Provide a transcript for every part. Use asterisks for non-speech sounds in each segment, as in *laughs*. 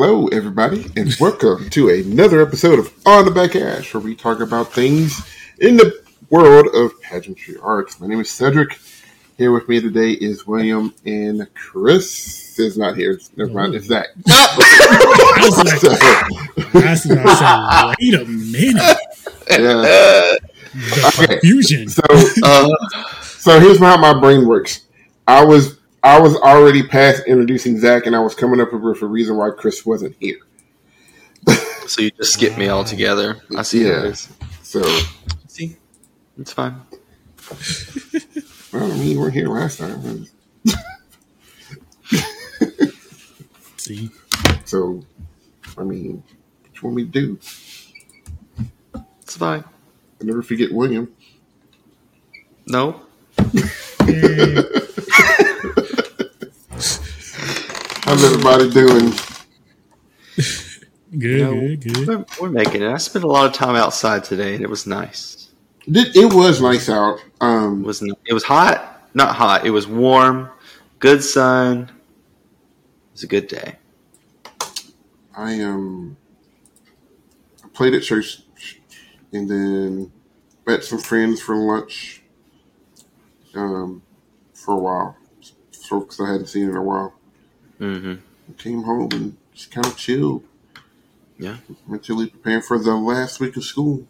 Hello, everybody, and welcome to another episode of On the Back Hash, where we talk about things in the world of pageantry arts. My name is Cedric. Here with me today is William, and Chris is not here. Never mind, it's Zach. I was like, I wait a minute. Yeah. The Okay. confusion. So, uh, so here's how my brain works. I was I was already past introducing Zach, and I was coming up with a reason why Chris wasn't here. *laughs* So you just skipped me altogether. I see how it Yeah. So, See, it's fine. well, I mean, you weren't here last time. See, So, I mean, what you want me to do? It's fine. I'll never forget William. No, *laughs* How's everybody doing? *laughs* good, No. good, good. we're, we're making it. I spent a lot of time outside today, and it was nice. It, it was nice out. It Um, was n- it was hot, not hot. It was warm, good sun. It was a good day. I um, I played at church, and then met some friends for lunch. Um, for a while, folks I hadn't seen in a while. Hmm Came home and just kind of chilled. Yeah. Mentally preparing for the last week of school.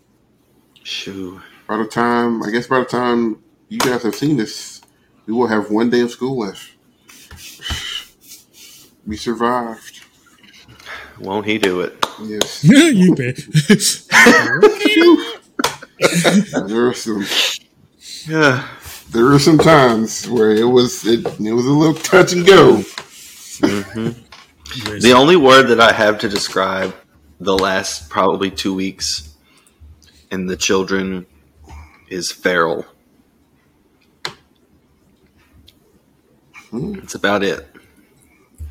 Shoo. By the time, I guess, by the time you guys have seen this, we will have one day of school left. We survived. Won't he do it? Yes. *laughs* you bet. *laughs* there are some *sighs* Yeah. there were some times where it was it, it was a little touch and go. Hmm The only word that I have to describe the last probably two weeks and the children is feral. Hmm. That's about it.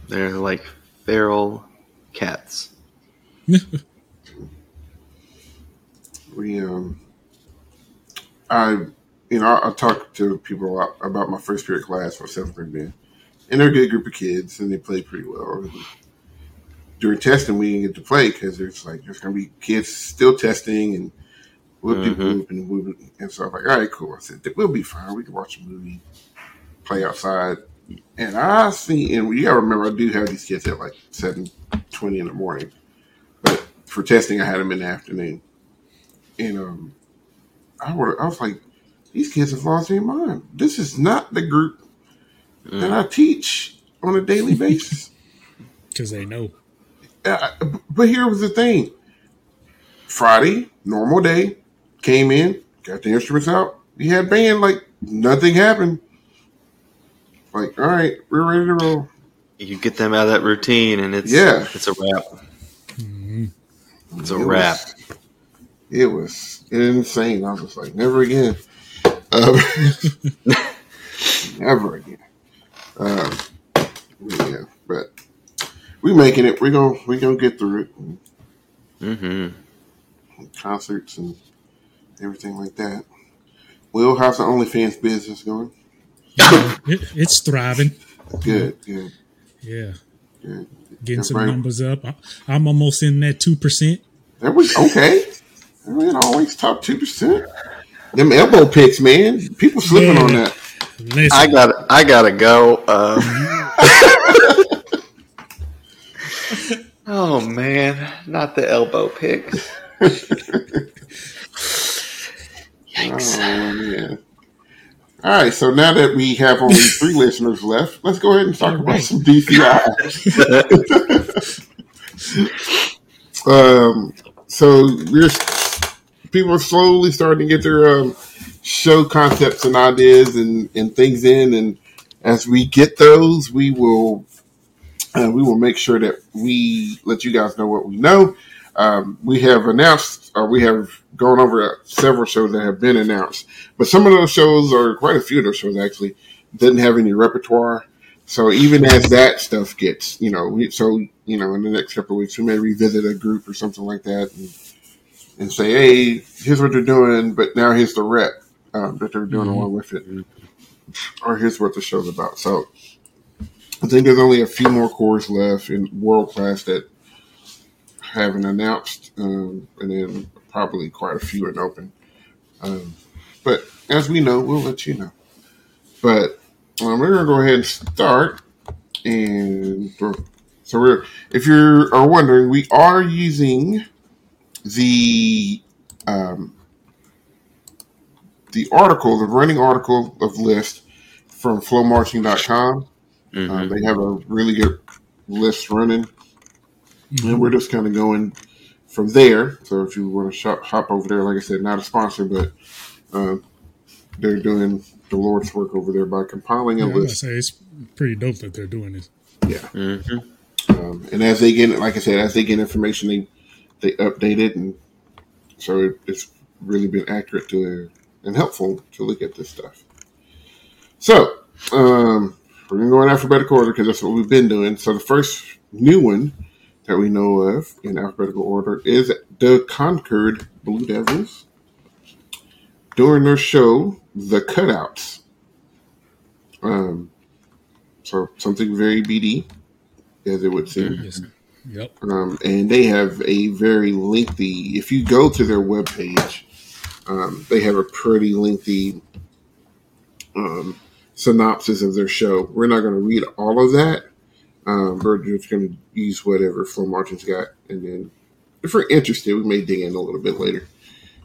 They're like feral cats. *laughs* We um, I you know I, I talk to people a lot about my first period class for seventh grade band, and they're a good group of kids and they play pretty well. And during testing, we didn't get to play because there's like there's gonna be kids still testing and whoop de Mhm. whoop and whoop and so I was like, all right, cool. I said we'll be fine. We can watch a movie, play outside. And I see, and you gotta remember, I do have these kids at like seven twenty in the morning, but for testing, I had them in the afternoon. And um, I were, I was like, these kids have lost their mind. This is not the group that I teach on a daily *laughs* basis. Because they know. Uh, but here was the thing: Friday, normal day, came in, got the instruments out. We had band like nothing happened. Like, all right, we're ready to roll. You get them out of that routine and it's Yeah. it's a wrap. Mhm. It's a It was- wrap. It was insane. I was just like, never again. Um, *laughs* *laughs* never again. Um, yeah, but we making it. We gonna we gonna get through it. Mm-hmm. Concerts and everything like that. We'll how's the OnlyFans business going? *laughs* It, it's thriving. Good, good, Yeah. good. Getting some Everybody- numbers up. I- I'm almost in that 2%. That was okay. I mean, always top two percent. Them elbow picks, man. People slipping on that. Listen, I got I gotta go. Uh, *laughs* oh man, not the elbow picks. Yikes. Oh man. All right, so now that we have only three *laughs* listeners left, let's go ahead and talk All about right. some DCI. *laughs* um, so we're people are slowly starting to get their um, show concepts and ideas and, and things in, and as we get those, we will uh, we will make sure that we let you guys know what we know. Um, we have announced, or we have gone over several shows that have been announced, but some of those shows, or quite a few of those shows actually, didn't have any repertoire. So even as that stuff gets, you know, so you know, in the next couple of weeks, we may revisit a group or something like that, and, and say, hey, here's what they're doing, but now here's the rep um, that they're doing Mhm. along with it, or here's what the show's about. So I think there's only a few more cores left in world class that haven't announced, um, and then probably quite a few in open. Um, but as we know, we'll let you know. But um, we're gonna go ahead and start. And so we're, if you are wondering, we are using the um, the article, the running article of list from flomarching.com. Mm-hmm. Um, they have a really good list running, mm-hmm. and we're just kind of going from there. So if you want to shop, hop over there, like I said, not a sponsor, but uh, they're doing the Lord's work over there by compiling a yeah, list. say it's pretty dope that they're doing this. Yeah. Mm-hmm. Um, and as they get, like I said, as they get information, they they update it, and so it, it's really been accurate to and helpful to look at this stuff. So um, we're gonna go in alphabetical order because that's what we've been doing. So the first new one that we know of in alphabetical order is the Concord Blue Devils during their show, The Cutouts. Um, so something very BD, as it would seem. Yes. Yep. Um, and they have a very lengthy. If you go to their webpage, um, they have a pretty lengthy um, synopsis of their show. We're not going to read all of that. Um, we're just going to use whatever FloMarching's got, and then if we're interested, we may dig in a little bit later.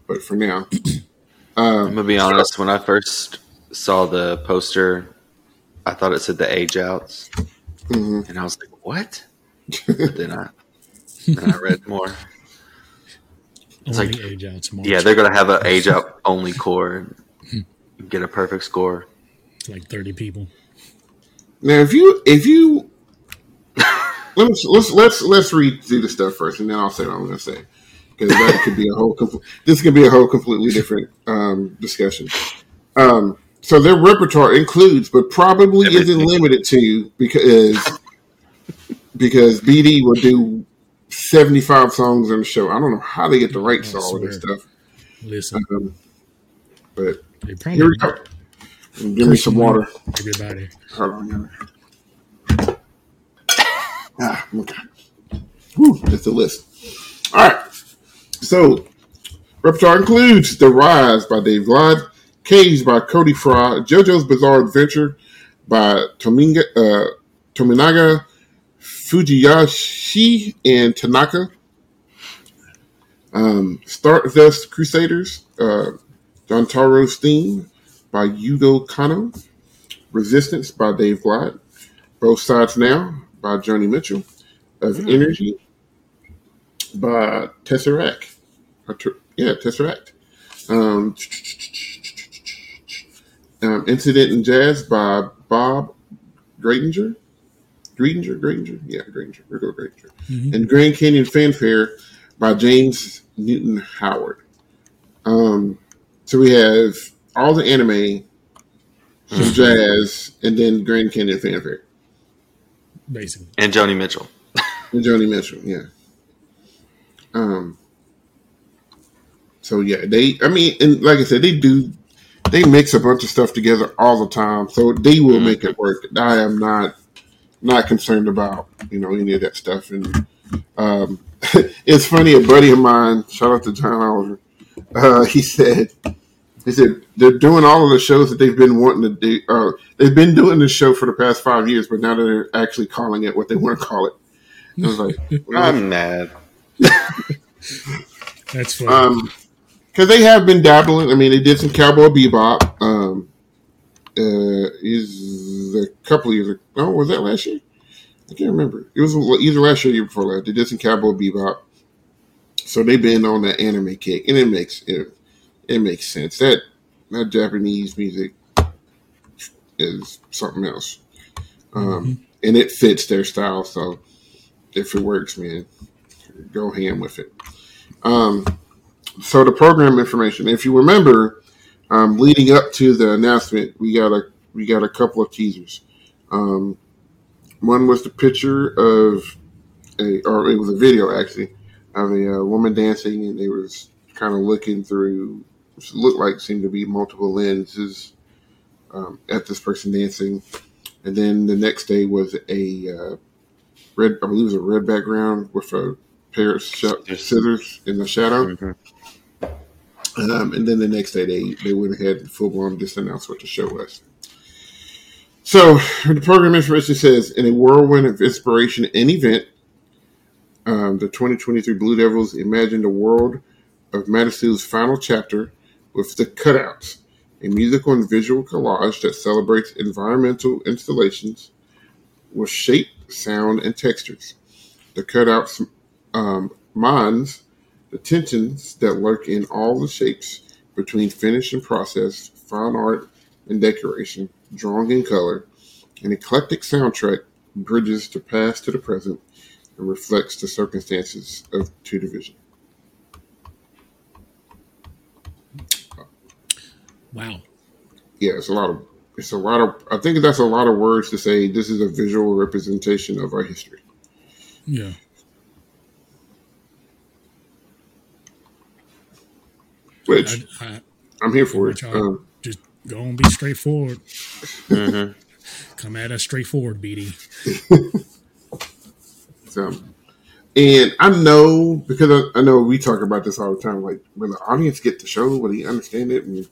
But for now, *clears throat* um, I'm gonna be honest. When I first saw the poster, I thought it said the age outs, mm-hmm. and I was like, "What?" *laughs* then I then I read more. It's only like age outs. Yeah, they're gonna have an age out *laughs* only core. Get a perfect score. Like thirty people. Now, if you if you let's let's let's let's read through the stuff first, and then I'll say what I'm going to say because that could be a whole. this could be a whole completely different um, discussion. Um, so their repertoire includes, but probably Everything. isn't limited to, because because BD will do 75 songs on the show. I don't know how they get the rights to all of this stuff. Listen, um, but here we go. Give me some water. Everybody. Hold on. Ah, okay. Whew, that's the list. All right. So, repertoire includes The Rise by Dave Glyde, Cage by Cody Fry, JoJo's Bizarre Adventure by Tominga, uh, Tominaga Fujiyashi and Tanaka. Um, Stardust Crusaders, uh, Jontaro's theme by Yugo Kanno. Resistance by Dave Glyde. Both Sides Now by Joni Mitchell. Of mm. Energy by Tesseract. Yeah, Tesseract. Um, um, Incident in Jazz by Bob Gradinger. Gradinger, Granger, yeah, Granger, We'll go Gradinger. Mm-hmm. And Grand Canyon Fanfare by James Newton Howard. Um, so we have all the anime, some mm-hmm. jazz, and then Grand Canyon Fanfare. Basically. And Joni Mitchell. and Joni Mitchell, yeah. Um. So yeah, they. I mean, and like I said, they do. They mix a bunch of stuff together all the time, so they will mm-hmm. make it work. I am not not concerned about you know any of that stuff. And um, *laughs* it's funny, a buddy of mine, shout out to John Oliver, uh, he said he said they're doing all of the shows that they've been wanting to do. Uh, they've been doing this show for the past five years, but now they're actually calling it what they want to call it. I was like, *laughs* I'm mad. That's *laughs* funny. Um, because they have been dabbling. I mean, they did some Cowboy Bebop. Um, uh, is a couple of years. Ago. Oh, was that last year? I can't remember. It was either last year or year before that. They did some Cowboy Bebop. So they've been on that anime kick, and it makes it it makes sense. That that Japanese music is something else, um, mm-hmm. and it fits their style. So if it works, man, go ham with it. Um, so the program information, if you remember, um, leading up to the announcement, we got a we got a couple of teasers. Um, one was the picture of a, or it was a video actually of a uh, woman dancing, and they was kind of looking through. Looked like seemed to be multiple lenses um, at this person dancing, and then the next day was a uh, red. I believe it was a red background with a pair of sh- scissors in the shadow. Mhm. Um, and then the next day, they, they went ahead and full blown just announced what the show was. So the program information says in a whirlwind of inspiration and event, um, the 2023 Blue Devils imagined a world of Matisse's final chapter with the cutouts, a musical and visual collage that celebrates environmental installations with shape, sound, and textures. The cutouts um, mines the tensions that lurk in all the shapes between finish and process, fine art and decoration, drawing and color. An eclectic soundtrack bridges the past to the present and reflects the circumstances of Two Division. Wow. Yeah, it's a lot of it's a lot of I think that's a lot of words to say this is a visual representation of our history. Yeah. Which I, I'm here for it. Um, just go and be straightforward. Mhm. *laughs* Come at us straightforward, BD. *laughs* So, and I know because I, I know we talk about this all the time. Like, when the audience get the show, will they understand it and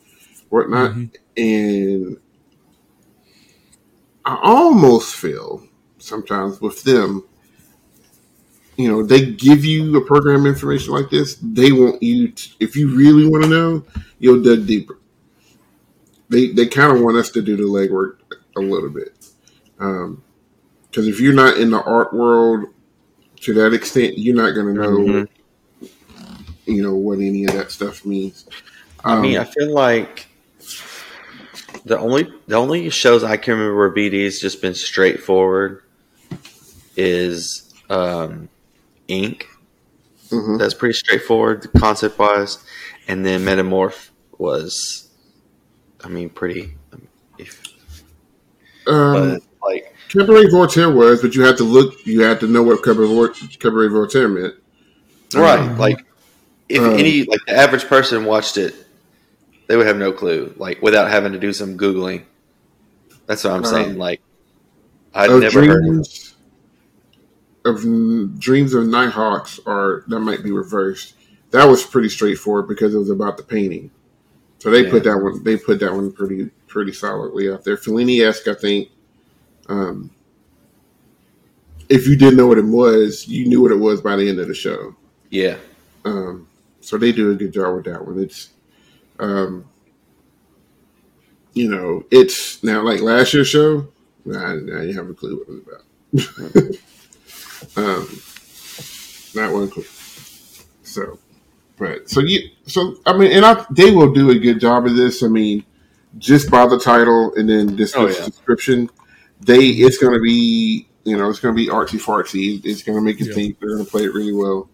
whatnot? Mhm. And I almost feel sometimes with them, you know, they give you a program information like this. They want you, to, if you really want to know, you'll dig deeper. They they kind of want us to do the legwork a little bit, because if you're not in the art world to that extent, you're not going to know, Mhm. you know, what any of that stuff means. I mean, Um, I feel like the only the only shows I can remember where BD's just been straightforward is um, Ink. mhm. That's pretty straightforward concept wise, and then Metamorph was, I mean, pretty. um, If, Um, but like, Cabaret Voltaire was, but you had to look. You had to know what Cabaret, Cabaret Voltaire meant. right, like if Um, any like the average person watched it, they would have no clue, like without having to do some googling. That's what I'm Um, saying. Like, I'd Of never heard. Of, dreams of dreams of Nighthawks, or that might be reversed. That was pretty straightforward because it was about the painting. So they Yeah. put that one. They put that one pretty pretty solidly out there. Fellini esque, I think. Um, if you didn't know what it was, you knew what it was by the end of the show. yeah, Um, so they do a good job with that one. It's, um, you know, it's now like last year's show. Nah, nah, you have a clue what it was about. *laughs* um, that one. So, but so you, so I mean, and I, they will do a good job of this. I mean, just by the title and then this Oh, yeah. description, they it's going to be you know it's going to be artsy fartsy. It's going to make you Yeah. think. They're going to play it really well.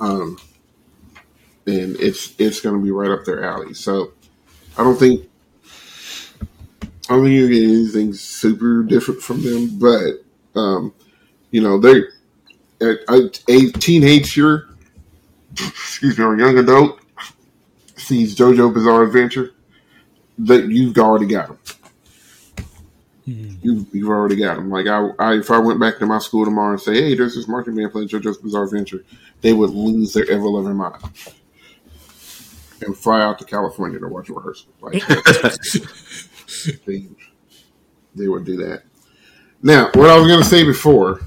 Um, and it's it's going to be right up their alley. So I don't think I don't think you're getting anything super different from them, but um, you know they a, a, teenager, excuse me, or a young adult sees JoJo Bizarre Adventure, that you've already got them. Mhm. You, you've already got them. Like I, I, if I went back to my school tomorrow and say, "Hey, there's this marching band playing JoJo's Bizarre Adventure," they would lose their ever loving mind and fly out to California to watch a rehearsal. Like *laughs* they, they would do that. Now, what I was going to say before,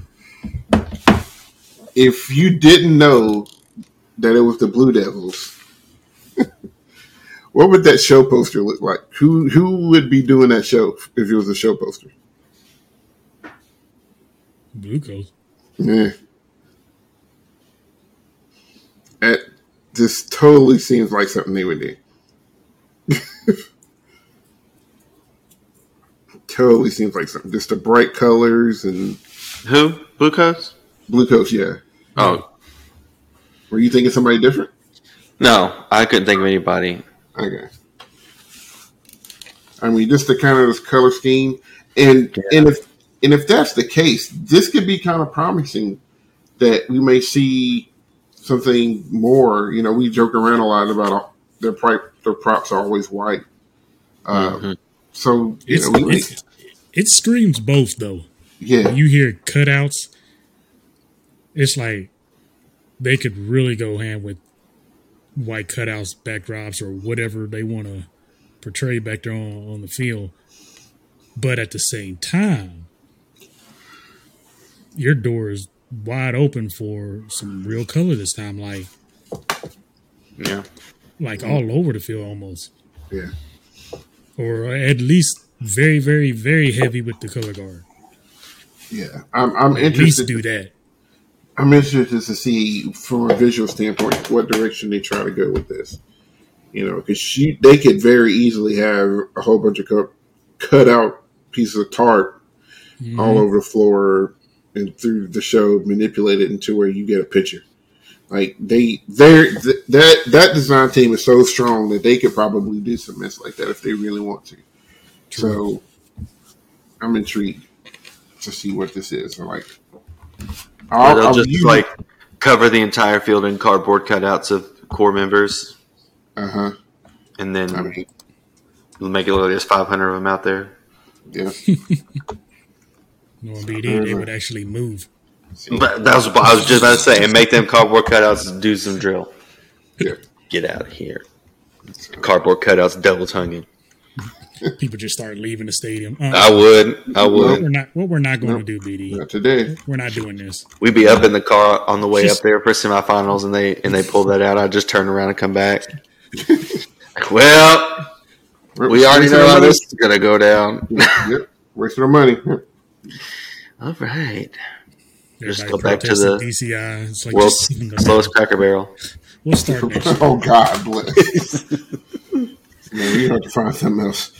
if you didn't know that it was the Blue Devils, *laughs* what would that show poster look like? Who who would be doing that show if it was a show poster? Blue Coats. Yeah. It just totally seems like something they would do. *laughs* totally seems like something. Just the bright colors and who Blue Coats? blue coats, yeah. Oh Were you thinking somebody different? no, I couldn't think of anybody. Okay. I mean, just the kind of this color scheme, and Yeah. and if and if that's the case, this could be kind of promising that we may see something more. You know, we joke around a lot about uh, their prop their props are always white. Um, Mhm. So you It's, know, we, it's it screams both though. yeah, you hear cutouts, it's like they could really go hand with white cutouts, backdrops, or whatever they want to portray back there on, on the field. But at the same time, your door is wide open for some real color this time, like Yeah. like all over the field almost, Yeah. or at least very, very, very heavy with the color guard. Yeah. I'm, I'm At least do that. I'm interested to see from a visual standpoint what direction they try to go with this. You know, because they could very easily have a whole bunch of cut, cut out pieces of tarp Mhm. all over the floor and through the show, manipulate it into where you get a picture. Like they, they th- that that design team is so strong that they could probably do some mess like that if they really want to. So, I'm intrigued to see what this is. Like, Or I'll, they'll I'll just use- like cover the entire field in cardboard cutouts of core members, uh-huh. and then I mean, make it look like there's 500 of them out there. yeah. *laughs* No BD, they would actually move. But that was what I was just about to say, and make them cardboard cutouts do some drill. Yeah. Get out of here. Cardboard cutouts double tonguing. People just start leaving the stadium. Uh, I would. I what would. we're not what we're not going Nope. to do, BD. Not today. We're not doing this. We'd be up in the car on the way Just- up there for semifinals, and they and they pull that out. I just turn around and come back. *laughs* well, we already know how this is gonna go down. yep. Wasting our money. All right, Just Everybody go back to protesting the DCI. It's like world's just the slowest cracker barrel. We'll start *laughs* next. year. oh God bless. *laughs* Man, we have to find something else.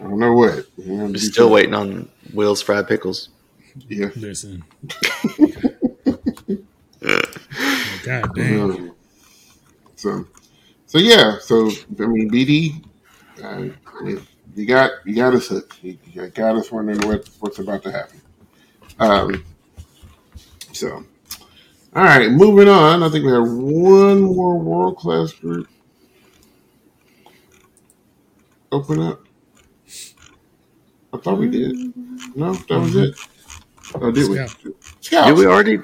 I don't know what. We're Still something. waiting on Will's fried pickles. Yeah. Listen. *laughs* God damn. Um, so, so yeah. So I mean, BD, uh, you got you got us hooked. You, you got us wondering what what's about to happen. Um. So, all right, moving on. I think we have one more world class group open up. I thought we did. No, that was it. Oh, did we? Scout. Scouts. Did we already?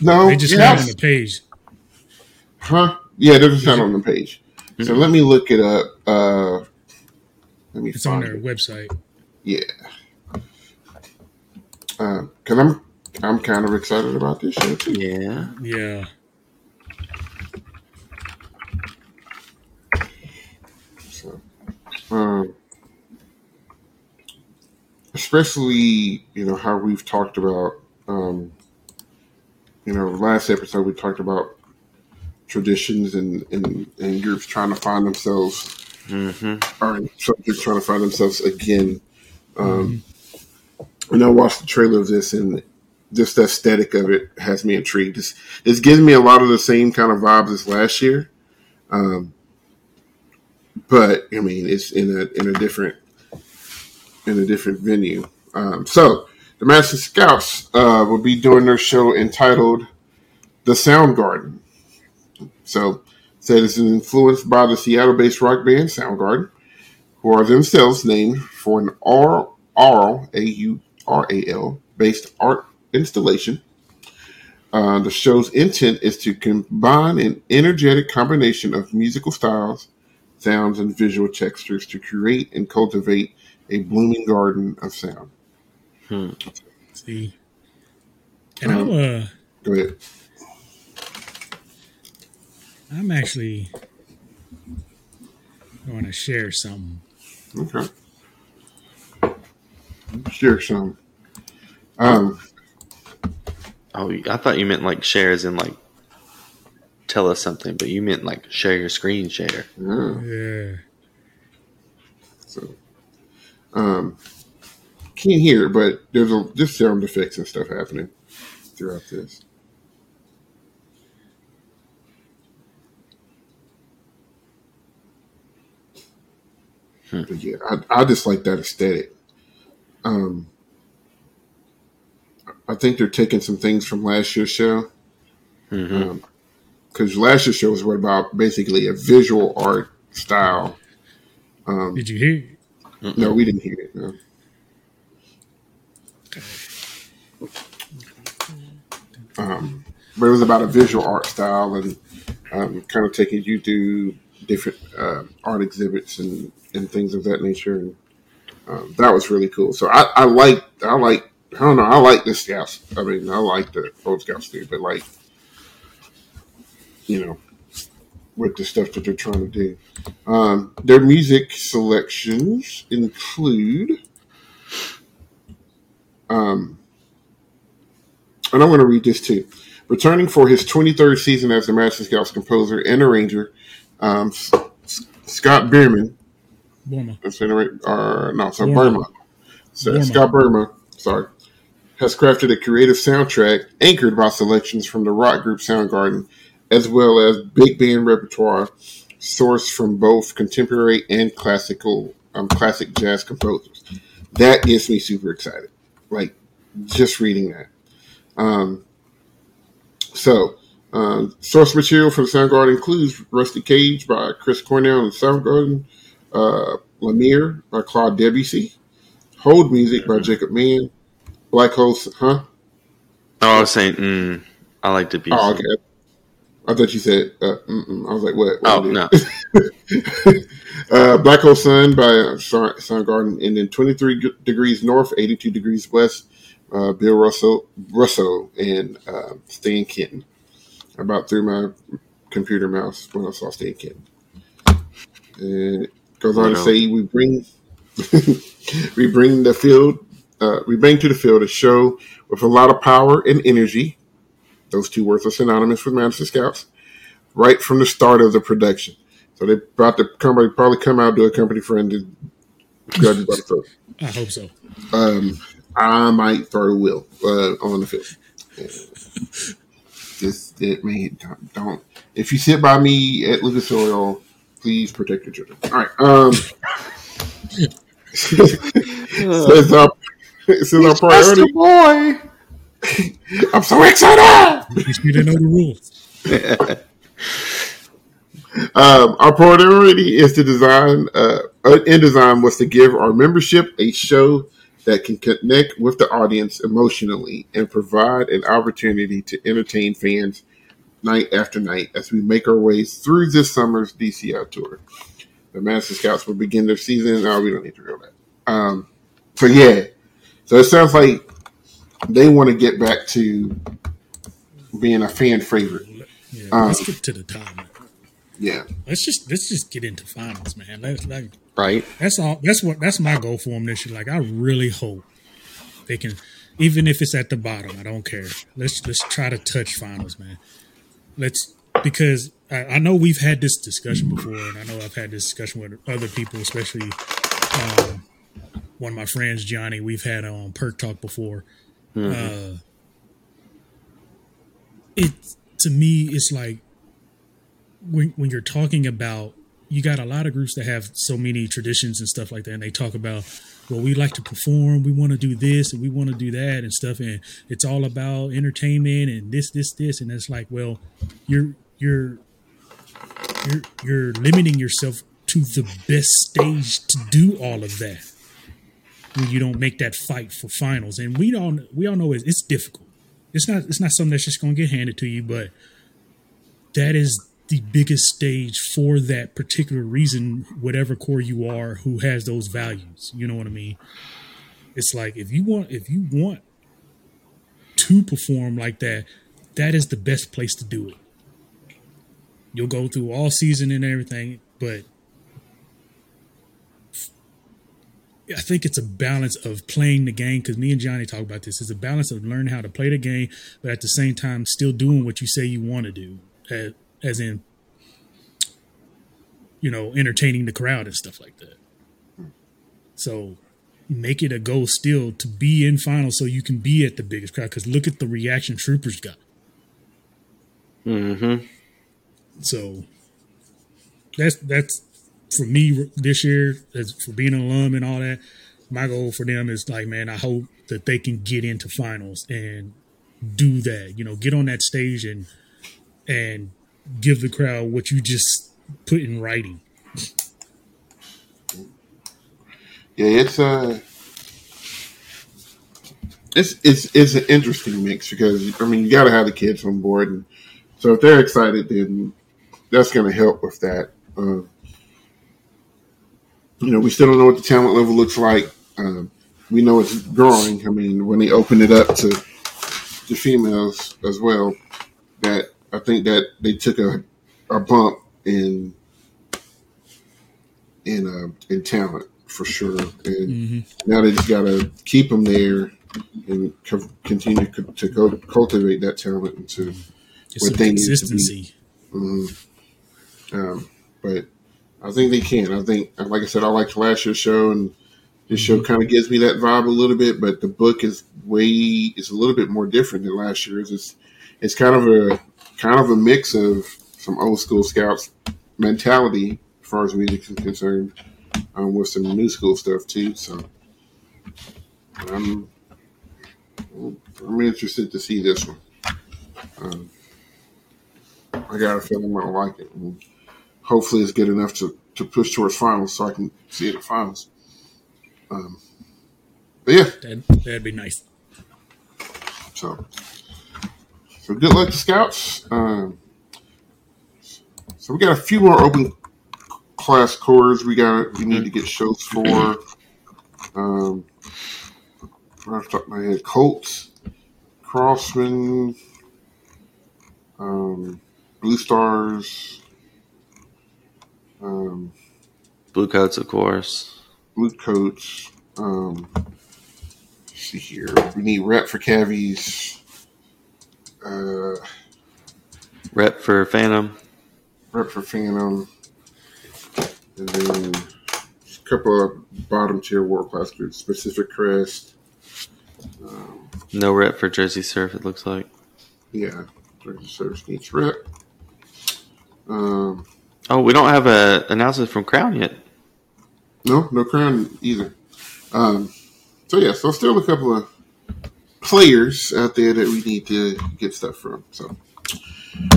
No, They just Scouts. got on the page. Huh? Yeah, it doesn't sound on the page. So let me look it up. Uh, let me It's on find their it. website. Yeah. Because I'm I'm kind of excited about this show too. Yeah. Yeah. So, um, especially you know how we've talked about, um, you know, last episode we talked about traditions and and, and groups trying to find themselves Mm-hmm. are subjects trying to find themselves again. Um, And I watched the trailer of this, and just the aesthetic of it has me intrigued. This, this gives me a lot of the same kind of vibes as last year, um, but I mean, it's in a in a different in a different venue. Um, so, the Madison Scouts uh, will be doing their show entitled "The Sound Garden." So, said it's influenced by the Seattle-based rock band Soundgarden, who are themselves named for an R R A U R A L based art installation. Uh, the show's intent is to combine an energetic combination of musical styles, sounds, and visual textures to create and cultivate a blooming garden of sound. Hmm. See. And I'm uh Go ahead. I'm actually going to share something. Okay. Share some. Um, Oh, I thought you meant like shares and like tell us something, but you meant like share your screen share. yeah. Yeah. So, um, can't hear, but there's a just sound effects and stuff happening throughout this. Hmm. But yeah, I, I just like that aesthetic. Um, I think they're taking some things from last year's show Mm-hmm. because last year's show was what about basically a visual art style. Um, Did you hear? No, we didn't hear it. No. Um, but it was about a visual art style and um, kind of taking you through different uh, art exhibits and, and things of that nature. And um, that was really cool. So I, I like I like I don't know I like the scouts. I mean I like the old scouts too, but like you know with the stuff that they're trying to do. Um, their music selections include, um, and I'm going to read this too. Returning for his 23rd season as the Madison Scouts composer and arranger, um, Scott Bierman. Boerma. I'm saying right. Uh, no, sorry, Boerma. Boerma. So, Boerma. Scott Boerma, sorry, has crafted a creative soundtrack anchored by selections from the rock group Soundgarden as well as big band repertoire sourced from both contemporary and classical um, classic jazz composers. That gets me super excited. Like just reading that. Um, so, uh, source material for the Soundgarden includes Rusty Cage by Chris Cornell and Soundgarden, uh, La Mer by Claude Debussy, Hold Music by Jacob Mann, Black Hole, huh? Oh, I was saying, mm, I like Debussy. Oh, okay. I thought you said. Uh, I was like, what? what oh no. *laughs* uh, Black Hole Sun by uh, Soundgarden, and then 23 degrees north, 82 degrees west. Uh, Bill Russell, Russell, and uh, Stan Kenton. I about threw my computer mouse when I saw Stan Kenton. And it goes on to say, we bring *laughs* we bring the field, uh, we bring to the field a show with a lot of power and energy those two words are synonymous with Madison Scouts right from the start of the production. So they brought the company probably come out to a company front to judge by the throw. *laughs* I hope so. Um, I might throw a wheel uh, on the field. *laughs* Just it may don't, don't, If you sit by me at Lucas Oil, please protect your children. All right. Um, *laughs* so it's our, it's our priority. boy. *laughs* I'm so excited! You didn't know the rules. *laughs* um, our priority is to design, uh, in design was to give our membership a show that can connect with the audience emotionally and provide an opportunity to entertain fans night after night as we make our way through this summer's DCI tour. The Madison Scouts will begin their season. No, we don't need to go that. Um, so yeah, so it sounds like they want to get back to being a fan favorite. Yeah, um, let's get to the top. Yeah, let's just let's just get into finals, man. Let's, like, right. That's all. That's what. That's my goal for them this year. Like, I really hope they can, even if it's at the bottom. I don't care. Let's let's try to touch finals, man. Let's because I, I know we've had this discussion before, and I know I've had this discussion with other people, especially um, one of my friends, Johnny. We've had on Perk Talk before Mm-hmm. Uh, it to me, it's like when when you're talking about you got a lot of groups that have so many traditions and stuff like that, and they talk about well, we like to perform, we want to do this and we want to do that and stuff, and it's all about entertainment and this, this, this, and it's like, well, you're you're you're you're limiting yourself to the best stage to do all of that when you don't make that fight for finals. And we all we all know it's, it's difficult. It's not it's not something that's just going to get handed to you, but that is the biggest stage for that particular reason. Whatever core you are, who has those values, you know what I mean. It's like if you want if you want to perform like that, that is the best place to do it. You'll go through all season and everything, but I think it's a balance of playing the game because me and Johnny talk about this. It's a balance of learning how to play the game, but at the same time, still doing what you say you want to do, as, as in, you know, entertaining the crowd and stuff like that. So make it a goal still to be in finals so you can be at the biggest crowd because look at the reaction troopers got. Mm-hmm. So that's that's for me this year, as for being an alum and all that, my goal for them is like, man, I hope that they can get into finals and do that. You know, get on that stage and and give the crowd what you just put in writing. Yeah, it's uh it's it's it's an interesting mix because I mean you got to have the kids on board, and so if they're excited, then that's going to help with that. Uh, you know, we still don't know what the talent level looks like. Uh, we know it's growing. I mean, when they open it up to the females as well, that I think that they took a, a bump in in uh, in talent for sure, and mm-hmm. now they just got to keep them there and co- continue to co- cultivate that talent into what they consistency. need to be. Mm-hmm. Um, but I think they can. I think, like I said, I liked last year's show, and this show mm-hmm. kind of gives me that vibe a little bit. But the book is way is a little bit more different than last year's. It's it's kind of a kind of a mix of some old school scouts mentality as far as music is concerned, um, with some new school stuff too. So I'm I'm interested to see this one. Um, I got a feeling I'm gonna like it. Hopefully, it's good enough to, to push towards finals so I can see it at finals. Um, but yeah, that'd, that'd be nice. So, so good luck to scouts. Um, so we got a few more open class cores we got we need to get shows for. Um, right off the top of my head, Colts, Crossmen, um, Blue Stars, um, Blue Coats, of course. Blue Coats. Um, see here. We need rep for cavies. Uh, rep for Phantom. Rep for Phantom. And then a couple of bottom tier world class groups. Pacific Crest. Um, no rep for Jersey Surf, it looks like. Yeah. Jersey Surf needs rep. Um, oh, we don't have a announcement from Crown yet. No, no Crown either. Um, so yeah, so still a couple of players out there that we need to get stuff from. So,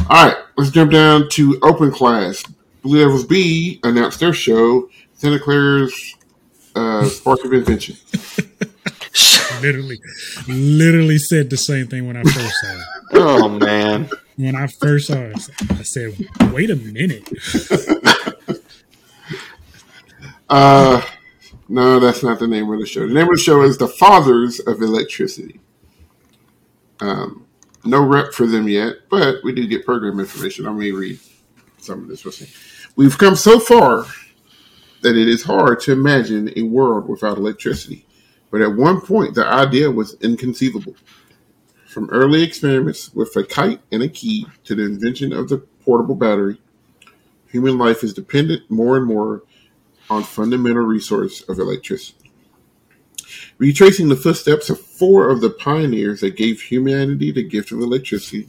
all right, let's jump down to open class. Blue Devils B announced their show, Santa Clara's uh, Spark of Invention. *laughs* literally, literally said the same thing when I first saw it. Oh man! When I first saw it, I said, "Wait a minute." *laughs* uh, no, that's not the name of the show. The name of the show is "The Fathers of Electricity." Um, no rep for them yet, but we do get program information. I may read some of this. We'll see. We've come so far that it is hard to imagine a world without electricity. But at one point, the idea was inconceivable. From early experiments with a kite and a key to the invention of the portable battery, human life is dependent more and more on fundamental resource of electricity. Retracing the footsteps of four of the pioneers that gave humanity the gift of electricity,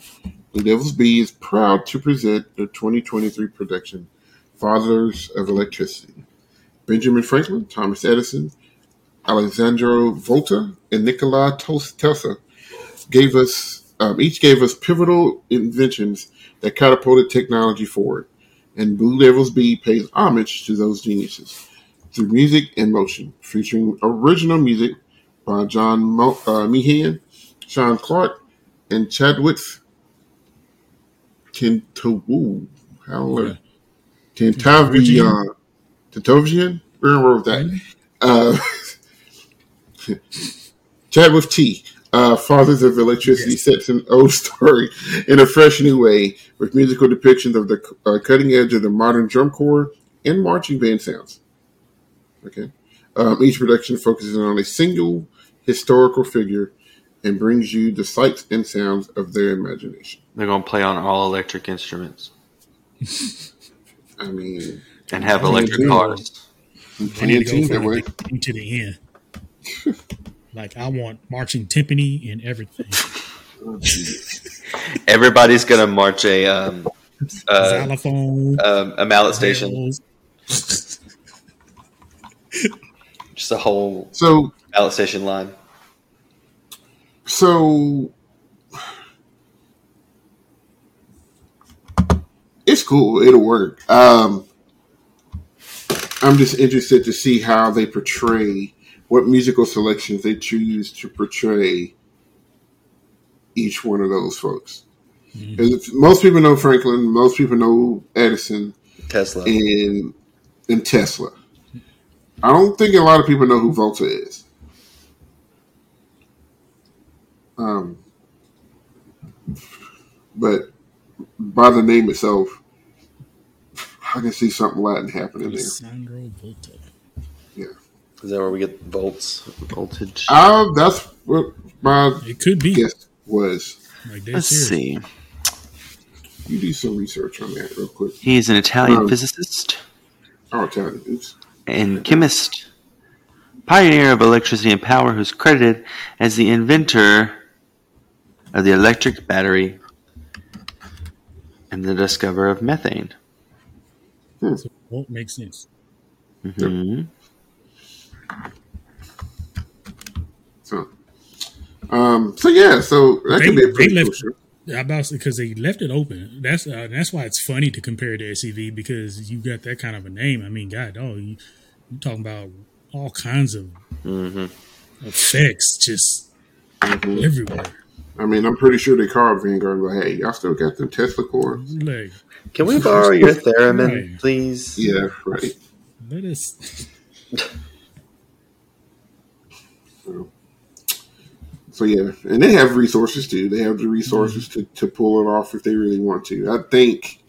the Devil's B is proud to present the 2023 production, Fathers of Electricity. Benjamin Franklin, Thomas Edison, Alessandro Volta, and Nikola Tesla gave us um, each gave us pivotal inventions that catapulted technology forward. And Blue Devils B pays homage to those geniuses through music and motion, featuring original music by John Mo- uh, Meehan, Sean Clark, and Chadwick Tintowu. How. Tintavian. Tintovian? Where wrote that? Uh, *laughs* Chadwick T. Uh, Fathers of Electricity yes. sets an old *laughs* story in a fresh new way with musical depictions of the uh, cutting edge of the modern drum corps and marching band sounds. Okay. Um, each production focuses on a single historical figure and brings you the sights and sounds of their imagination. They're going to play on all electric instruments. I mean, and have electric cars. Plenty to go from to the end. *laughs* like I want marching timpani and everything. *laughs* Everybody's gonna march a um, uh, xylophone, um, a mallet station. *laughs* Just a whole so mallet station line. So it's cool. It'll work. Um, I'm just interested to see how they portray what musical selections they choose to portray each one of those folks. Mm-hmm. Most people know Franklin. Most people know Edison, Tesla, and and Tesla. I don't think a lot of people know who Volta is. Um, but by the name itself, I can see something Latin happening Alessandro there. Volta. Yeah. Is that where we get volts, voltage? Uh, that's what my it could be. guess was. Like Let's see. You do some research on that real quick. He's an Italian um, physicist. Oh, Italian. Oops. And chemist. Pioneer of electricity and power, who's credited as the inventor of the electric battery and the discoverer of methane. Hmm. So won't make sense. Mm-hmm. So, um, so yeah, so that they, could be a pretty left, cool show. About because they left it open. That's uh, that's why it's funny to compare to SCV because you got that kind of a name. I mean, God, oh, you you talking about all kinds of mm-hmm. effects just mm-hmm. everywhere. I mean, I'm pretty sure they called Vanguard and go, "Hey, y'all still got them Tesla coils? Like, Can we borrow your *laughs* theremin, right. please?" Yeah, right. Let us. *laughs* *laughs* so, so yeah, and they have resources too. They have the resources mm-hmm. to, to pull it off if they really want to. I think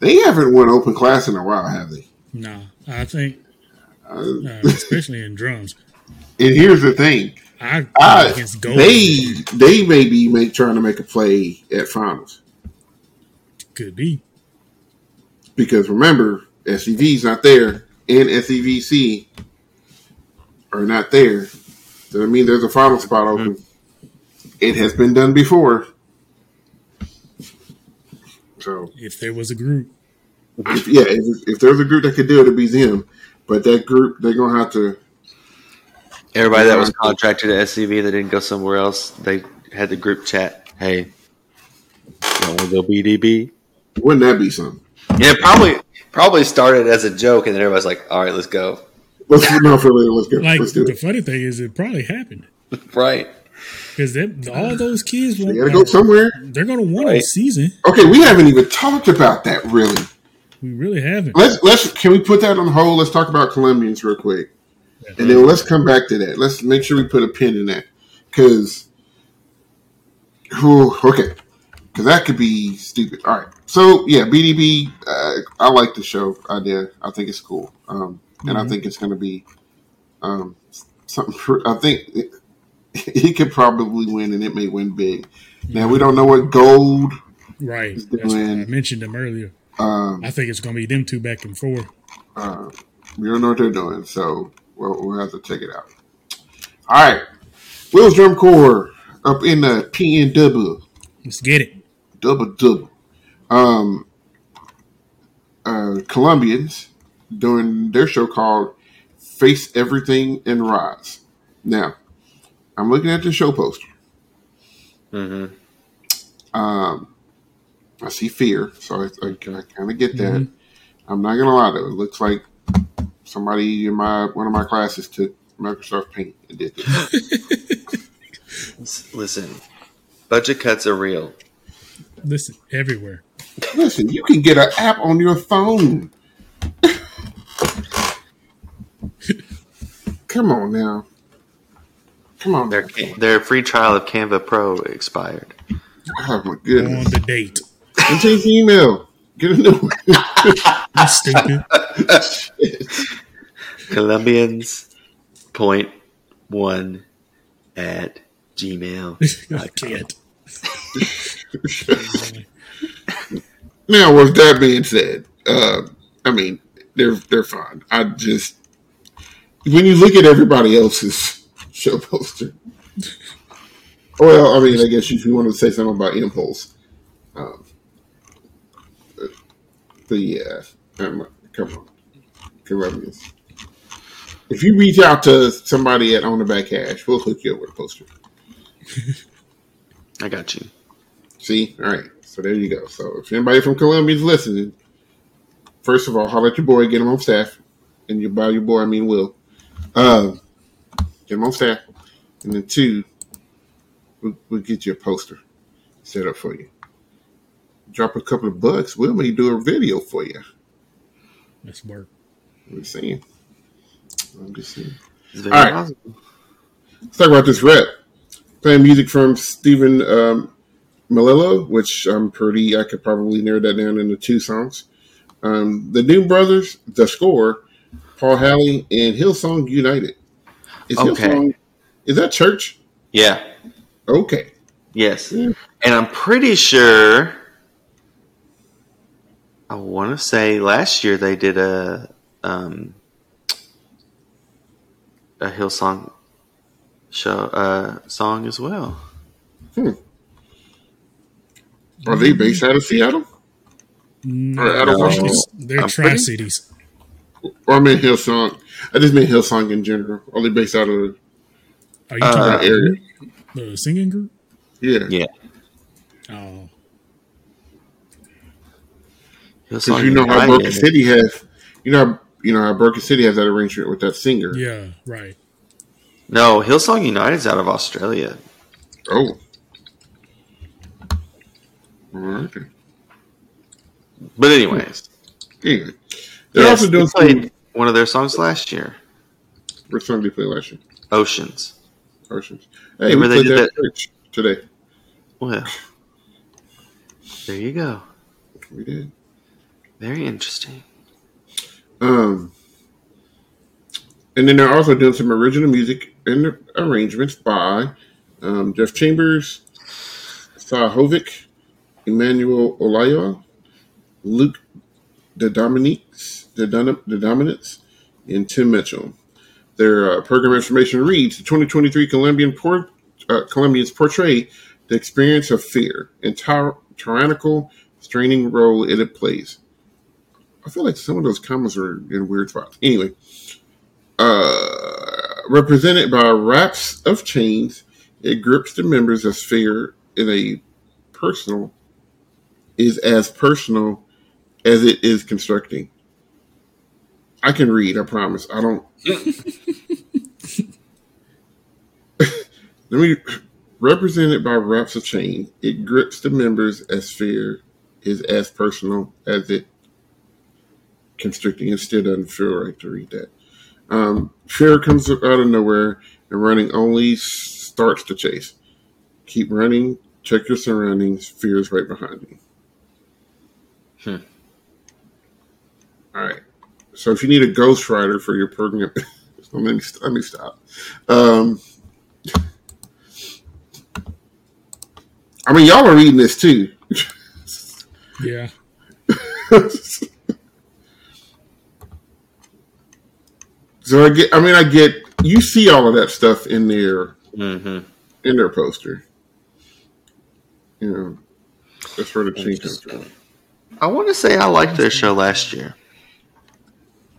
they haven't won open class in a while, have they? No, I think, uh, uh, *laughs* especially in drums. And here's the thing: I, I they they may be make, trying to make a play at finals. Could be because remember, SCV's not there, and SCVC are not there. So I mean, there's a final spot open. It has been done before. So if there was a group, if, yeah, if, if there's a group that could do it, it'd be them. But that group, they're gonna have to Everybody that was contracted at SCV that didn't go somewhere else, they had the group chat. Hey, you want to go BDB? Wouldn't that be something? Yeah, probably probably started as a joke, and then everybody's like, "All right, let's go." Let's no for later. Let's go. Like let's do the it. funny thing is, it probably happened, right? Because all those kids, they gotta go somewhere. They're gonna want right. a season. Okay, we haven't even talked about that really. We really haven't. Let's let's can we put that on hold? Let's talk about Columbians real quick. And then let's come back to that. Let's make sure we put a pin in that because, okay, because that could be stupid. All right, so yeah, BDB. Uh, I like the show idea. I think it's cool, um, and mm-hmm. I think it's going to be um, something. I think it, *laughs* he could probably win, and it may win big. Now we don't know what gold. Right, I mentioned them earlier. Um, I think it's going to be them two back and forth. Uh, we don't know what they're doing, so We'll, we'll have to check it out. All right. Will's Drum Corps up in the PNW. Let's get it. Double double. Um, uh, Columbians doing their show called Face Everything and Rise. Now, I'm looking at the show poster. Mm-hmm. Um, I see fear, so I, I, I kind of get that. Mm-hmm. I'm not gonna lie though; it looks like somebody in my one of my classes took Microsoft Paint and did this. *laughs* Listen, budget cuts are real. Listen, everywhere. Listen, you can get an app on your phone. *laughs* Come on now. Come on. Their their free trial of Canva Pro expired. Oh my goodness. On the date. And change the email. Get a new one. *laughs* That's stupid. *laughs* Columbians point one at Gmail. *laughs* I can't. now, with that being said, uh, I mean they're they're fine. I just when you look at everybody else's show poster. Well, I mean, I guess if you want to say something about Impulse, um, but yeah, come on, Columbians. If you reach out to somebody at On the Back Hash, we'll hook you up with a poster. I got you. See? All right. So there you go. So if anybody from Columbia is listening, first of all, holler at your boy, get him on staff. And you by your boy, I mean Will. Uh, get him on staff. And then two, we'll, we'll get you a poster set up for you. Drop a couple of bucks, we'll maybe do a video for you. That's work. I'm just saying. I'm just saying. It's All very right. possible. Let's talk about this rep. Playing music from Stephen um, Melillo, which I'm pretty, I could probably narrow that down into two songs. Um, the Doom Brothers, The Score, Paul Halley, and Hillsong United. Is Okay. Hillsong, is that church? Yeah. Okay. Yes. Yeah. And I'm pretty sure. I want to say last year they did a um, a Hillsong show uh, song as well. Are they based out of Seattle? No, Or out of No. Washington? they're I'm Tri pretty- Cities. Or I mean Hillsong. I just mean Hillsong in general. Are they based out of Are you Uh, talking about area? the singing group? yeah? Yeah. Oh, Because you know how Broken City has, you know, how, you know how Broken City has that arrangement with that singer. yeah, right. No, Hillsong United's out of Australia. Oh. All right. But anyways, Anyway, they're yes, also doing played some. One of their songs last year, What song did they play last year? Oceans. Oceans. Hey, we Remember they played that, at church today. Well, there you go. We did. Very interesting. Um, and then they're also doing some original music and arrangements by um, Jeff Chambers, Sahovic, Emmanuel Olayo, Luke the Dominiques, the, Dom- the Dominants, and Tim Mitchell. Their uh, program information reads: The 2023 Columbian port, uh, Columbians portray the experience of fear and tyr- tyrannical, straining role it plays. I feel like some of those comments are in weird spots. Anyway, uh, represented by wraps of chains, it grips the members as fear in a personal is as personal as it is constructing. I can read, I promise. I don't. *laughs* Let me represented by wraps of chain. It grips the members as fear is as personal as it constricting. It still doesn't feel right to read that. Um, fear comes out of nowhere, and running only starts the chase. Keep running. Check your surroundings. Fear is right behind you. Hmm. All right. So if you need a ghostwriter for your program, *laughs* let me let me stop. Um, I mean, y'all are reading this too. Yeah. *laughs* so I get. I mean, I get. You see all of that stuff in their hmm in their poster. You know, that's where the change comes from. I want to say I liked their show last year.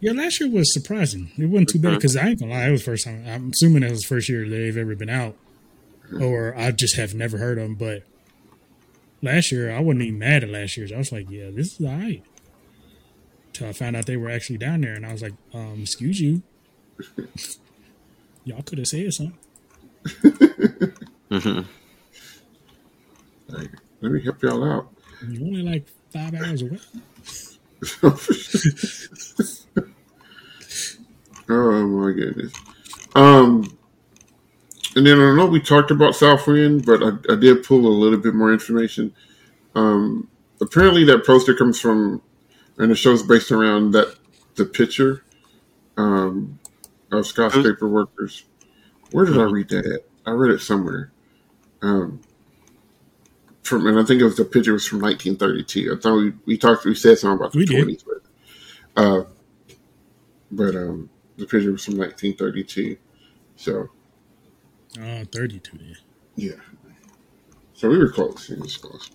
Yeah, last year was surprising. It wasn't too bad because I ain't gonna lie, it was the first time. I'm assuming it was the first year they've ever been out, or I just have never heard of them. But last year, I wasn't even mad at last year's. I was like, yeah, this is all right. Till I found out they were actually down there, and I was like, um, excuse you, *laughs* y'all could have said something. hmm Like, let me help y'all out. You're only like five hours away. *laughs* oh my goodness. Um, and then I don't know we talked about Southwind, but I, I did pull a little bit more information. Um, apparently, that poster comes from, and the show's based around that the picture um, of skyscraper workers. Where did I read that at? I read it somewhere. Um, from and I think it was the picture was from 1932. I thought we, we talked we said something about the We did. 20s, but uh, but um, the picture was from 1932. So Oh, 32 then. yeah, so we were close. It was close,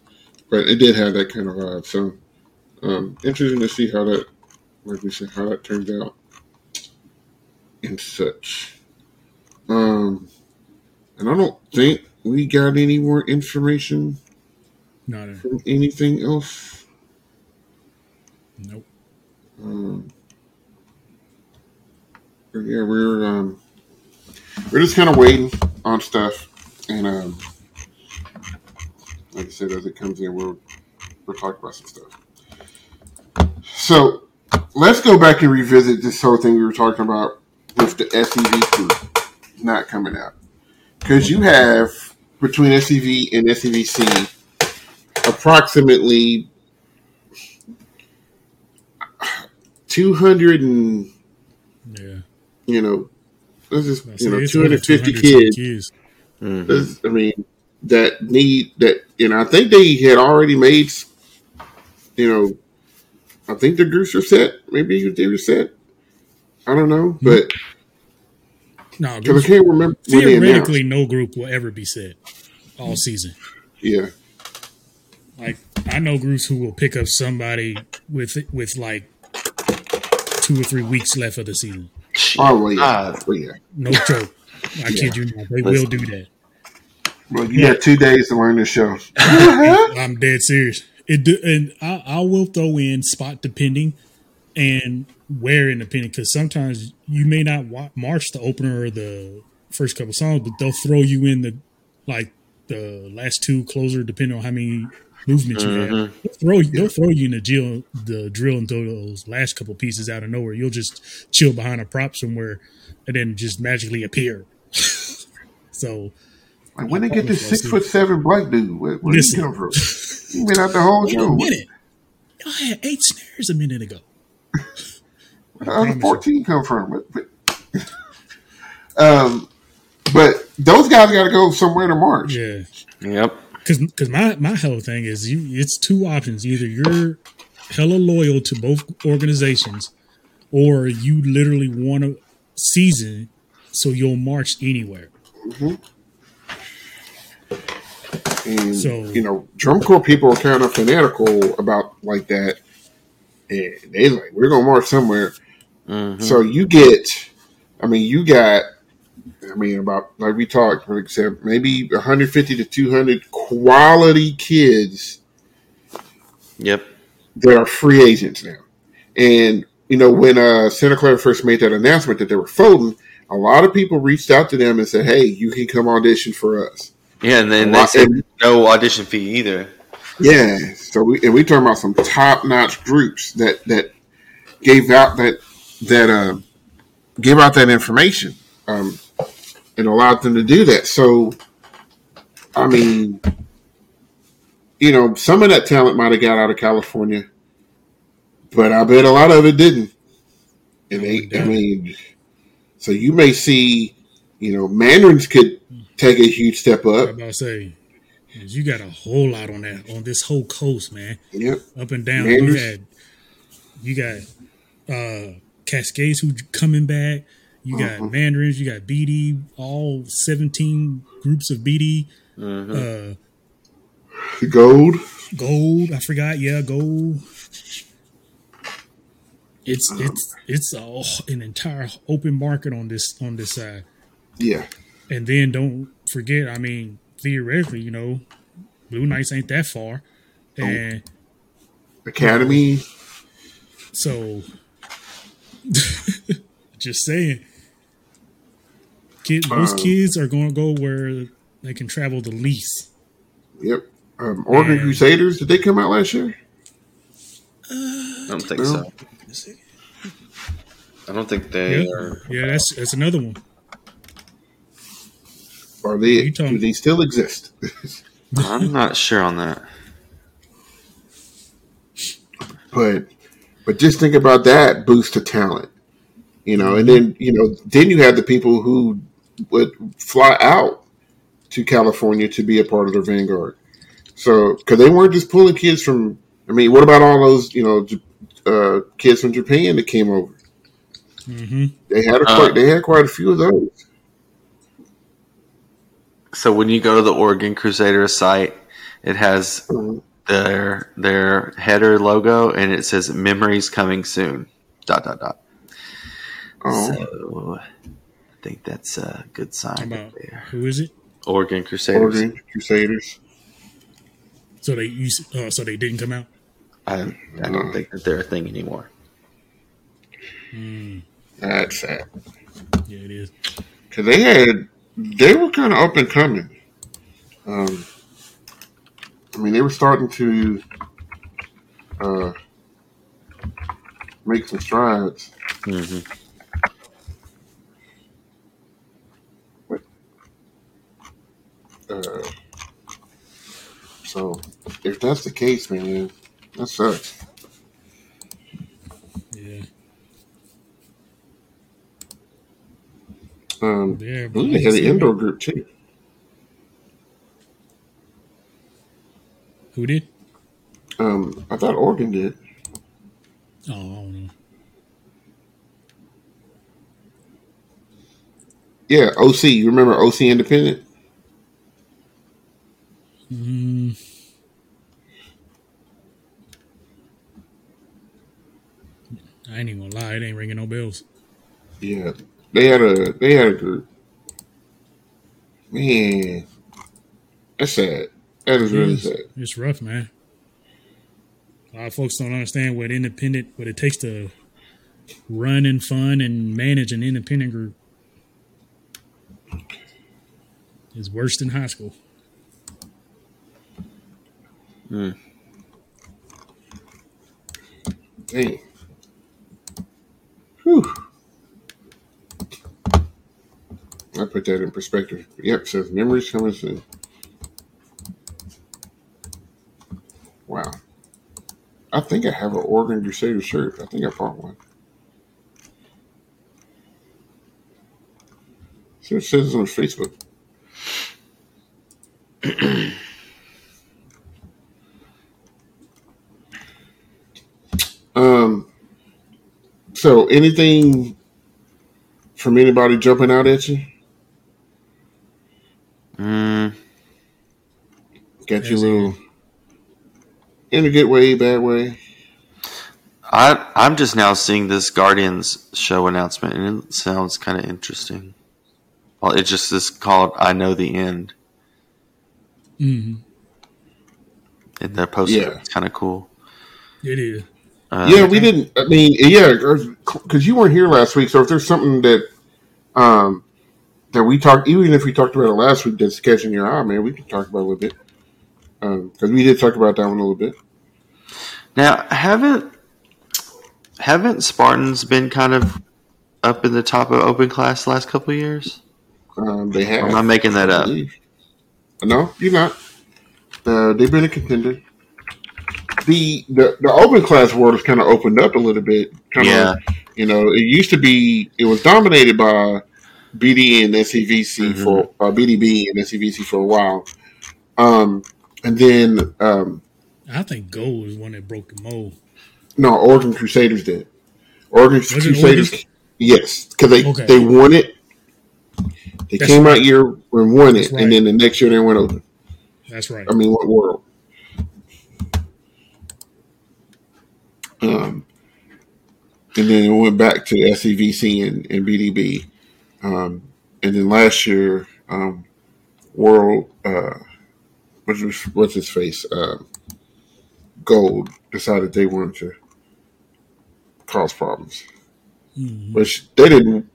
but it did have that kind of vibe. So um, interesting to see how that, like we said, how that turns out and such. Um, and I don't think we got any more information No, no, from anything else. nope. Um, yeah, we're um, we're just kind of waiting on stuff, and um, like I said, as it comes in, we'll we'll talk about some stuff. So let's go back and revisit this whole thing we were talking about with the SCV not coming out because you have between SCV and SCVC approximately 200 and Yeah. You know this is you know it's over 250 200 kids Mhm. I mean, that need that, you know, I think they had already made, you know, I think the groups are set. Maybe they were set. I don't know, but No, because I can't remember when they announced. theoretically, no group will ever be set all season. Yeah, Like I know groups who will pick up somebody with with like two or three weeks left of the season. Oh well, yeah, Ah. well, yeah. No joke. I kid you not. They will do that. Well, you got two days to learn the show. *laughs* I'm dead serious. It do, and I, I will throw in spot depending and where in independent because sometimes you may not wa- march the opener or the first couple songs, but they'll throw you in the like the last two closer depending on how many movements you have. They'll throw you, they'll throw you in the drill, the drill and throw those last couple pieces out of nowhere. You'll just chill behind a prop somewhere and then just magically appear. *laughs* so Like when they get this six foot seven black dude, where, where did he Listen. come from? He been out the whole wait a show. minute. Y'all had eight snares a minute ago. *laughs* Where did the fourteen come from? But, but, *laughs* um, but those guys got to go somewhere to march. Yeah. Yep. Cause, cause my, my whole thing is you it's two options. Either you're hella loyal to both organizations or you literally want a season so you'll march anywhere. And So- you know, drum corps people are kind of fanatical about like that, and they like we're gonna march somewhere. Mhm. So you get, I mean, you got, I mean, about like we talked, I said, maybe 150 to 200 quality kids Yep. that are free agents now. And you know, when uh, Santa Clara first made that announcement that they were folding, a lot of people reached out to them and said, "Hey, you can come audition for us." Yeah, and then A they lot- said no audition fee either. Yeah. So we and we talking about some top notch groups that that gave out that that uh, gave out that information um, and allowed them to do that. So, I mean, you know, some of that talent might have got out of California, but I bet a lot of it didn't. And they, I mean, so you may see, you know, Mandarins could take a huge step up. I'm about to say you got a whole lot on that on this whole coast, man. Yep. Up and down. Manders. You had you got uh Cascades who coming back. You got Mhm. Mandarins, you got BD, all 17 groups of BD. Mhm. Uh Gold. Gold, I forgot. Yeah, gold. It's it's it's a, an entire open market on this on this side. Yeah. And then don't forget, I mean, theoretically, you know, Blue Knights ain't that far, and Academy. so *laughs* just saying, kid, most Um, kids are going to go where they can travel the least. Yep. Um, Oregon And- Crusaders. Did they come out last year? I don't think No. so. I don't think they Yeah, are. yeah, that's that's another one. Or they You do they still exist? *laughs* I'm not sure on that. but but just think about that boost to talent. You know, and then you know, then you have the people who would fly out to California to be a part of their vanguard. So, because they weren't just pulling kids from. I mean, what about all those you know uh, kids from Japan that came over? hmm They had a Uh, quite, they had quite a few of those. So when you go to the Oregon Crusaders site, it has Mhm. their their header logo and it says "Memories coming soon." Dot dot dot. Oh, So I think that's a good sign About there. who is it? Oregon Crusaders. Oregon Crusaders. So they used, uh, so they didn't come out. I, I don't think that they're a thing anymore. That's sad. Yeah, it is. Cause they had, they were kind of up and coming. Um, I mean, they were starting to uh, make some strides. hmm Uh, so if that's the case, man, that sucks. Yeah. Um, Yeah. I but they had an indoor group too. Who did? Um, I thought Oregon did. Oh, I don't know. Yeah, OC. You remember OC Independent? Mm, I ain't even gonna lie, it ain't ringing no bells. Yeah, they had a they had a group. Man, that's sad. That is really sad. it's rough, man. A lot of folks don't understand what independent, what it takes to run and fund and manage an independent group. It's worse than high school. Hmm. Dang. Whew. I put that in perspective. Yep, says memories coming soon. Wow. I think I have an Oregon Crusader shirt. I think I bought one. See what it says on Facebook. *clears throat* Um. So, anything from anybody jumping out at you? Mm, Got you a little in a good way, bad way. I I'm just now seeing this Guardians show announcement, and it sounds kind of interesting. Well, it just is called "I Know the End," hmm and the poster Yeah. is kind of cool. It is. Uh, yeah, we didn't. I mean, yeah, because you weren't here last week. So if there's something that um that we talked, even if we talked about it last week, that's catching your eye, man, we can talk about it a little bit. Because we did talk about that one a little bit. Now, haven't haven't Spartans been kind of up in the top of open class the last couple of years? Um, they have. am I making that up? No, you're not. Uh, they've been a contender. The, the the open class world has kind of opened up a little bit. Kind Yeah. of, you know, it used to be it was dominated by BD and SCVC Mhm. for uh, BDB and SCVC for a while, um, and then um, I think gold is one that broke the mold. no, Oregon Crusaders did. Oregon Was Crusaders, Oregon? yes, because they Okay. they won it. They That's came right. out year and won it, right. and then the next year they went open. That's right. I mean, what world? Um, and then it went back to SCVC and, and BDB. Um, and then last year, um, World, uh, what's his, what's his face? Um, Gold decided they wanted to cause problems, Mhm. which they didn't.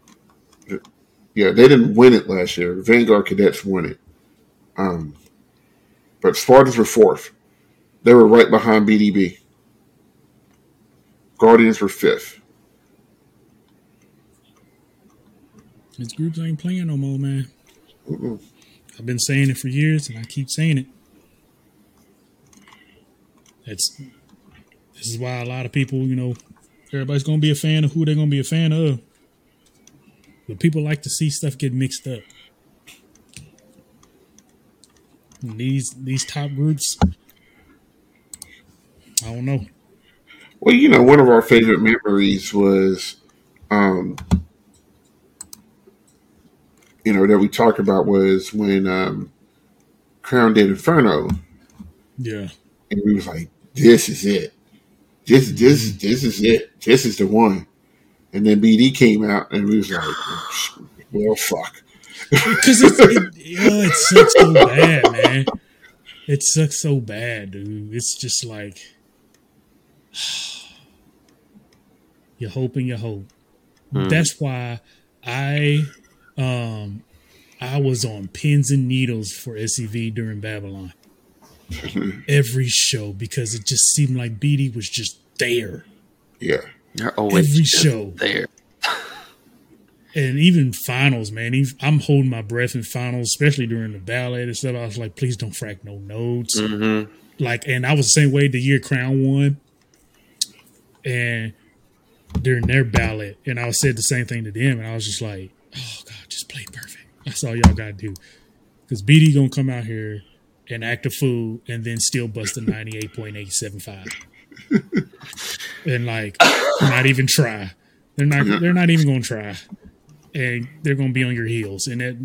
Yeah, they didn't win it last year. Vanguard Cadets won it. Um, but Spartans were fourth. They were right behind BDB. Guardians were fifth. These groups ain't playing no more, man. Mm-mm. I've been saying it for years, and I keep saying it. That's this is why a lot of people, you know, everybody's gonna be a fan of who they're gonna be a fan of. But people like to see stuff get mixed up. And these these top groups, I don't know. Well, you know, one of our favorite memories was, um, you know, that we talked about was when um, Crown did Inferno, Yeah, and we was like, "This is it. This, this, this is it. This is the one." And then BD came out, and we was like, "Well, fuck." *laughs* because it, it, oh, it sucks so bad, man. It sucks so bad, dude. It's just like you hope and you hope. Hmm. That's why I um I was on pins and needles for SCV during Babylon. *laughs* every show because it just seemed like BD was just there. Yeah. They're always Every just show. there. *laughs* And even finals, man. Even, I'm holding my breath in finals, especially during the ballet and stuff. I was like, please don't frack no notes. hmm Like, and I was the same way the year Crown won. And during their ballot, and I said the same thing to them, and I was just like, oh God, just play perfect. That's all y'all gotta do. Because BD gonna come out here and act a fool and then still bust a 98.875. and like not even try. They're not they're not even gonna try. And they're gonna be on your heels. And that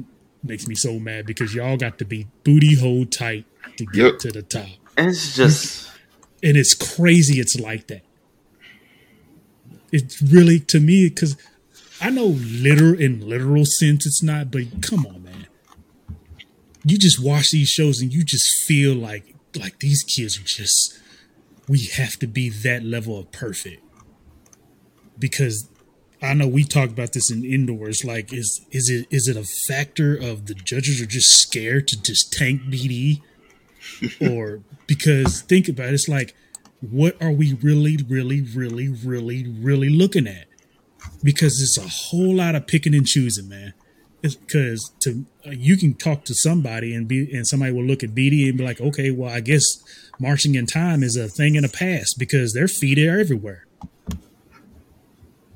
makes me so mad because y'all got to be booty hole tight to get Yep. to the top. And it's just And it's crazy it's like that. It's really to me because I know literal in literal sense it's not, but come on, man. You just watch these shows and you just feel like like these kids are just we have to be that level of perfect. Because I know we talked about this in indoors. Like, is is it is it a factor of the judges are just scared to just tank BD, *laughs* or because think about it, it's like, what are we really, really, really, really, really looking at? Because it's a whole lot of picking and choosing, man. Because to uh, you can talk to somebody and be and somebody will look at BD and be like, okay, well, I guess marching in time is a thing in the past because their feet are everywhere.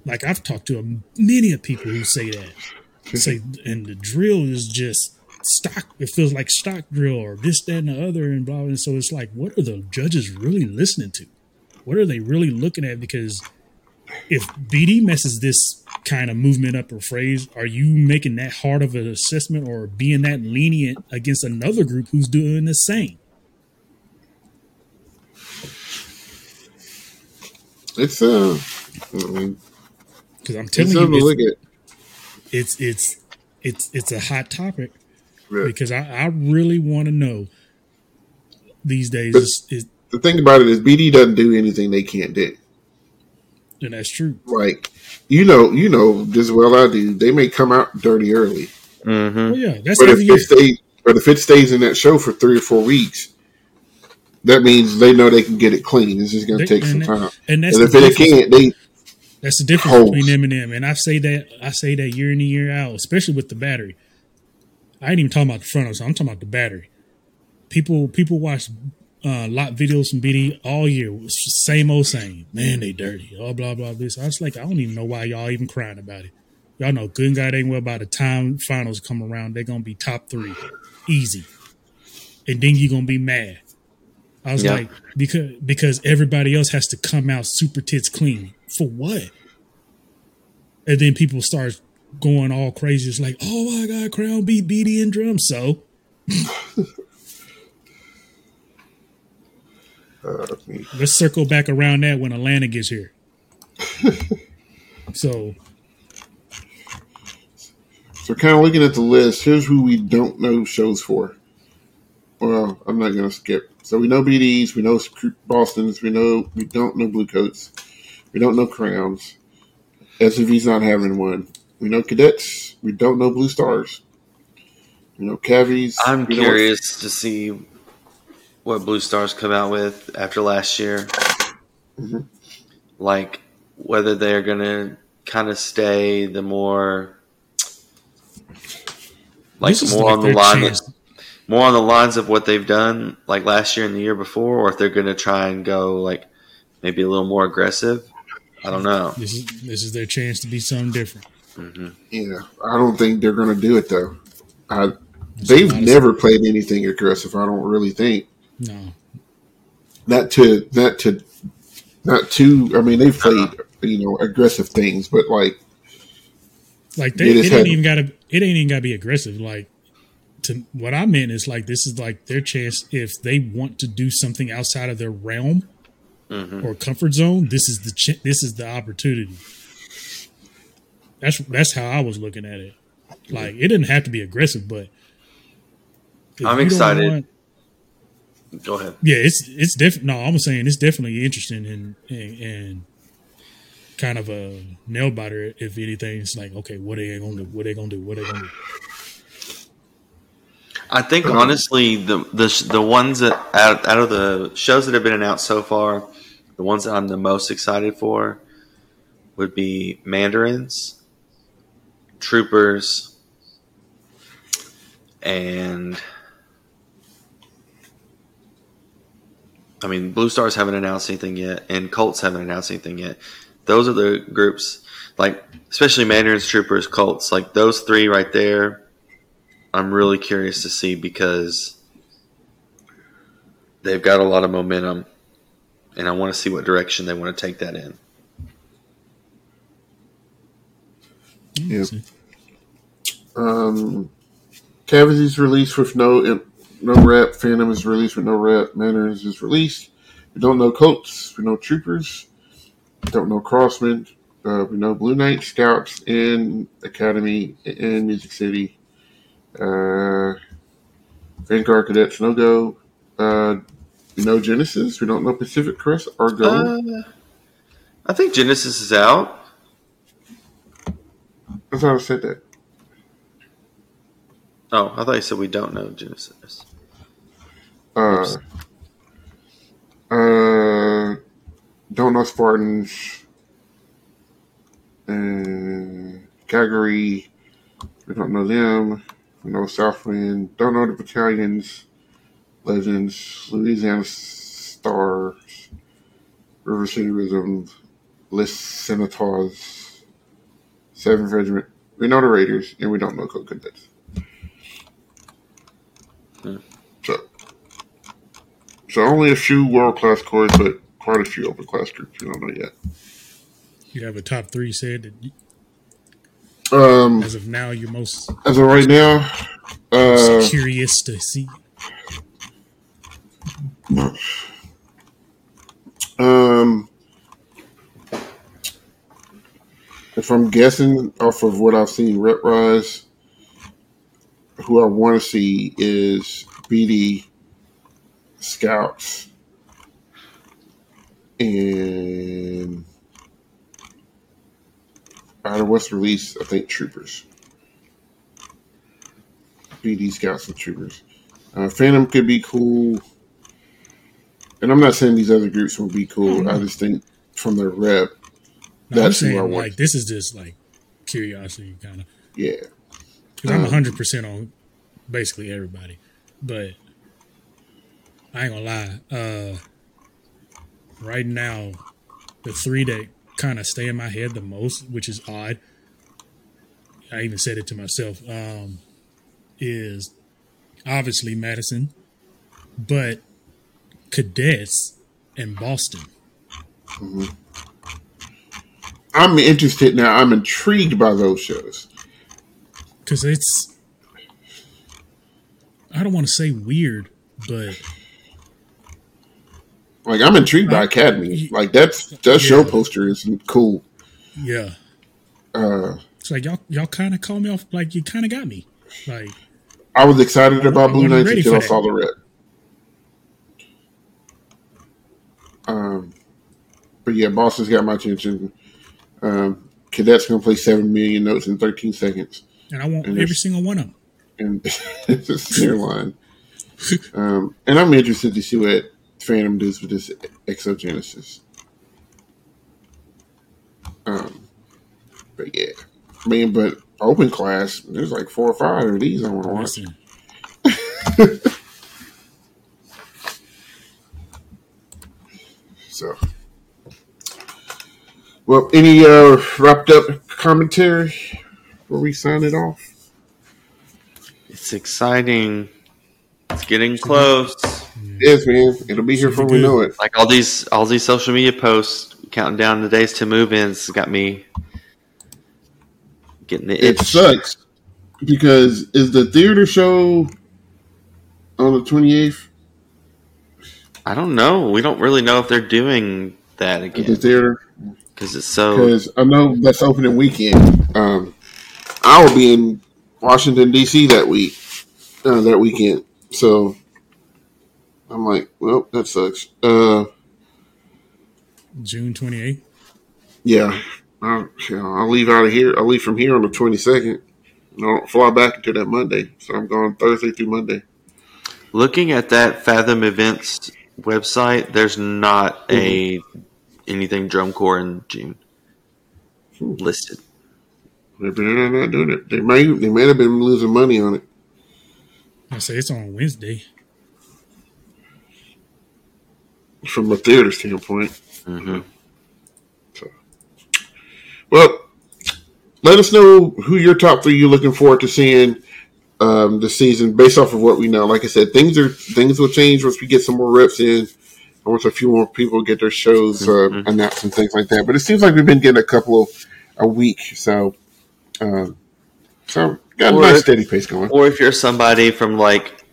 Like I've talked to a, many of people who say that. Say, and the drill is just stock. It feels like stock drill or this, that, and the other, and blah. And so it's like, what are the judges really listening to? What are they really looking at? Because if BD messes this kind of movement up or phrase, are you making that hard of an assessment or being that lenient against another group who's doing the same? It's uh, Because I'm telling you, look it's, at. it's it's it's it's a hot topic Yeah. because I, I really want to know these days But- is, is The thing about it is, BD doesn't do anything they can't do. and that's true. Like, you know, you know as well I do. They may come out dirty early, hmm Well, yeah, that's but if every year. it stay, but if it stays in that show for three or four weeks, that means they know they can get it clean. It's just going to take some and, time. and that's And the if they can't, they That's the difference Holes. between them and them. And I say that I say that year in and year out, especially with the battery. I ain't even talking about the front of end, I'm talking about the battery. People people watch uh, lot videos from BD all year. Same old same. Man, they dirty. Oh blah blah this. I was like, I don't even know why y'all even crying about it. Y'all know good and God ain't well by the time finals come around, they're gonna be top three. Easy. And then you're gonna be mad. I was Yeah. like, because because everybody else has to come out super tits clean. For what? And then people start going all crazy. It's like, oh my god, Crown beat BD and drums. So uh, *laughs* let's circle back around that when Atlanta gets here. *laughs* so So, kind of looking at the list, here's who we don't know shows for. Well, I'm not going to skip. So we know BDs, we know Boston's, we know we don't know Blue Coats, we don't know Crowns. SCV's not having one. We know Cadets, we don't know Blue Stars. We know Cavies. I'm we know- curious to see what Blue Stars come out with after last year. Mhm. Like whether they're gonna kind of stay the more like this more like on the their line chance. more on the lines of what they've done like last year and the year before, or if they're gonna try and go like maybe a little more aggressive. I don't know. This is this is their chance to be something different. Hmm Yeah, I don't think they're going to do it, though. I, they've honest- never played anything aggressive, I don't really think. No, not to not to not to. i mean they've played you know aggressive things but like like they, It it, is ain't even got to. It ain't even got to be aggressive. Like to what I meant is like this is like their chance if they want to do something outside of their realm hmm or comfort zone. This is the ch- this is the opportunity. That's that's how I was looking at it. Like it didn't have to be aggressive, but I'm excited. want- Go ahead. yeah, it's it's different. No, I'm saying it's definitely interesting and and, and kind of a nail biter. If anything, it's like okay, what are they gonna do? What are they gonna do? What are they gonna do? I think honestly, the the the ones that out, out of the shows that have been announced so far, the ones that I'm the most excited for would be Mandarins, Troopers, and I mean Blue Stars haven't announced anything yet, and Colts haven't announced anything yet. Those are the groups, like especially Mandarins, Troopers, Colts, like those three right there. I'm really curious to see because they've got a lot of momentum, and I want to see what direction they want to take that in. Yeah. Um, Cavity's released with no no rep. Phantom is released with no rep. Manners is released. We don't know Colts. We know Troopers. We don't know Crossmen. Uh, we know Blue Knight Scouts in Academy in Music City. Uh, Vanguard Cadets no go. Uh, we know Genesis. We don't know Pacific Crest or go. Uh, I think Genesis is out. I thought I said that. Oh, I thought you said we don't know Genesis. Uh, uh, don't know Spartans. And Calgary, we don't know them. We know Southwind. Don't know the battalions. Legends, Louisiana Stars, River City Rhythm, List Senators, Seventh Regiment. We know the Raiders, and we don't know Colt Cadets. Hmm. So, so only a few world class corps, but quite a few open class groups. We don't know yet. You have a top three said that you, Um, as of now you're most as of right now, uh, curious to see. um, if I'm guessing off of what I've seen rep rise, who I want to see is BD Scouts and out of what's released, I think Troopers. BD Scouts and Troopers. Uh, Phantom could be cool. And I'm not saying these other groups will be cool. I just think from their rep, No, I'm that's who I saying like this is just like curiosity kind of yeah. because I'm Um, hundred percent on basically everybody, but I ain't gonna lie. Uh, right now, the three that kind of stay in my head the most, which is odd. I even said it to myself. Um, is obviously Madison, but cadets and Boston. I'm interested now. I'm intrigued by those shows. because it's I don't want to say weird, but Like I'm intrigued by Academy. Like that's that show poster is cool. yeah, Uh, it's like y'all y'all kind of called me off. Like you kind of got me. Like I was excited about I Blue wasn't Knights until I saw the red. Um, but yeah, Boston's got my attention. Um, Cadets gonna play seven million notes in 13 seconds, and I want And every single one of them. and *laughs* it's a snare line. Um, and I'm interested to see what Phantom does with this exogenesis. Um, but yeah, I mean, but open class, there's like four or five of these I want to watch. *laughs* So, well, any uh, wrapped up commentary before we sign it off? It's exciting. It's getting close. Yes, man, it'll be here before we know it. Like all these all these social media posts counting down the days to move-ins has got me getting the It sucks because is the theater show on the 28th I don't know. We don't really know if they're doing that at the theater? Because it's so. Because I know that's opening weekend. Um, I will be in Washington D.C. that week, uh, that weekend. So I'm like, well, that sucks. Uh, June twenty eighth. yeah, I'll, I'll leave out of here. I'll leave from here on the 22nd. I don't fly back until that Monday, so I'm going Thursday through Monday. Looking at that Fathom Events website, there's not a anything drum corps in June listed. They're not doing it. They may they may have been losing money on it. I say it's on Wednesday. from a theater standpoint. hmm So, well, let us know who your top three you're looking forward to seeing um, this season, based off of what we know. Like I said, things are things will change once we get some more reps in. And Once a few more people get their shows uh, Mhm. announced and things like that. But it seems like we've been getting a couple a week, so um, so got a Or nice if- steady pace going. Or if you're somebody from like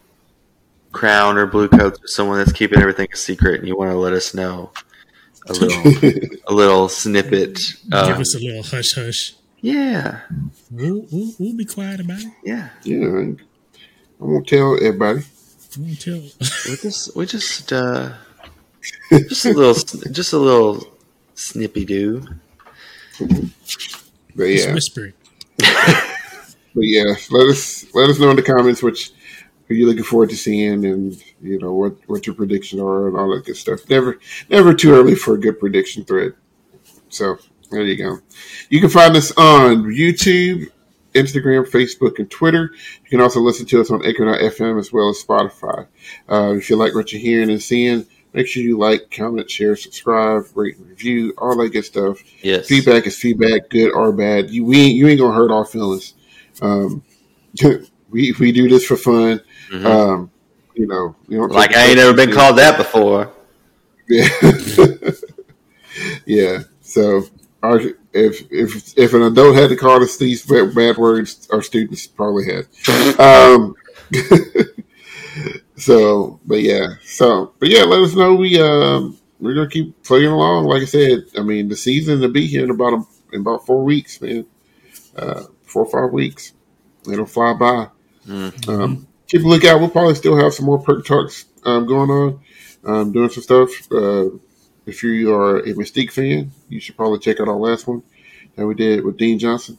Crown or Blue Coats or someone that's keeping everything a secret and you want to let us know a little *laughs* a little snippet. Give Uh, us a little hush hush. yeah, We'll, we'll, we'll be quiet about it. yeah. yeah, I I won't tell everybody. We won't tell. We just we just uh, just a little just a little snippy do. But Just yeah, whispering. *laughs* But yeah, let us let us know in the comments which who you're looking forward to seeing, and you know what what your predictions are and all that good stuff. Never never too early for a good prediction thread. So there you go. You can find us on YouTube, Instagram, Facebook, and Twitter. You can also listen to us on Anchor.fm as well as Spotify. Uh, if you like what you're hearing and seeing, make sure you like, comment, share, subscribe, rate, and review, all that good stuff Yes. feedback is feedback, good or bad. You we you ain't gonna hurt our feelings. Um, *laughs* we we do this for fun. Mhm. Um, you know, you don't like I ain't never been called that before. Yeah, *laughs* yeah. So our, if if if an adult had to call us these bad bad words, our students probably had. *laughs* Um, so, but yeah, so but yeah, let us know. We um we're gonna keep playing along. Like I said, I mean the season will be here in about a, in about four weeks, man. Uh, four or five weeks. It'll fly by. Mm. Um, keep a lookout. We'll probably still have some more perk talks um, going on, um, doing some stuff. Uh, if you are a Mystique fan, you should probably check out our last one that we did with Dean Johnson.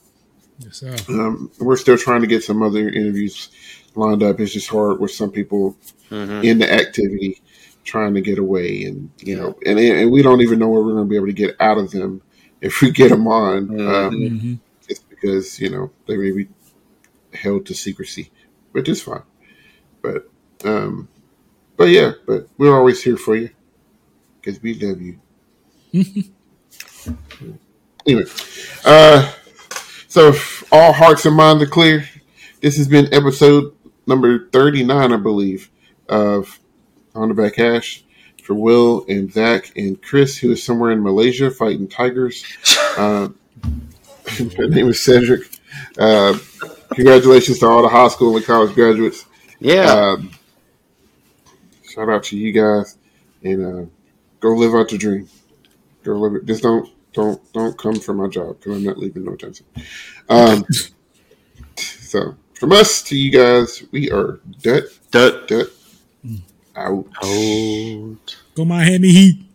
Yes, sir. Um, we're still trying to get some other interviews lined up. It's just hard with some people Mhm. in the activity trying to get away, and you know, and, and we don't even know what we're going to be able to get out of them *laughs* if we get them on. Um, hmm it's because you know they may be held to secrecy, which is fine. But um, but yeah, but we're always here for you because we love you. *laughs* anyway, uh, so if all hearts and minds are clear, this has been episode number thirty nine, I believe, of On the Back Hash. For Will and Zach and Chris, who is somewhere in Malaysia fighting tigers. *laughs* Uh, *laughs* my name is Cedric. Uh, congratulations to all the high school and college graduates. Yeah. Um, shout out to you guys, and uh, go live out your dream. Go live it. Just don't don't don't come for my job because I'm not leaving no time soon. Um, *laughs* so from us to you guys, we are Dut Dut. Dut out. Out. Go Miami Heat.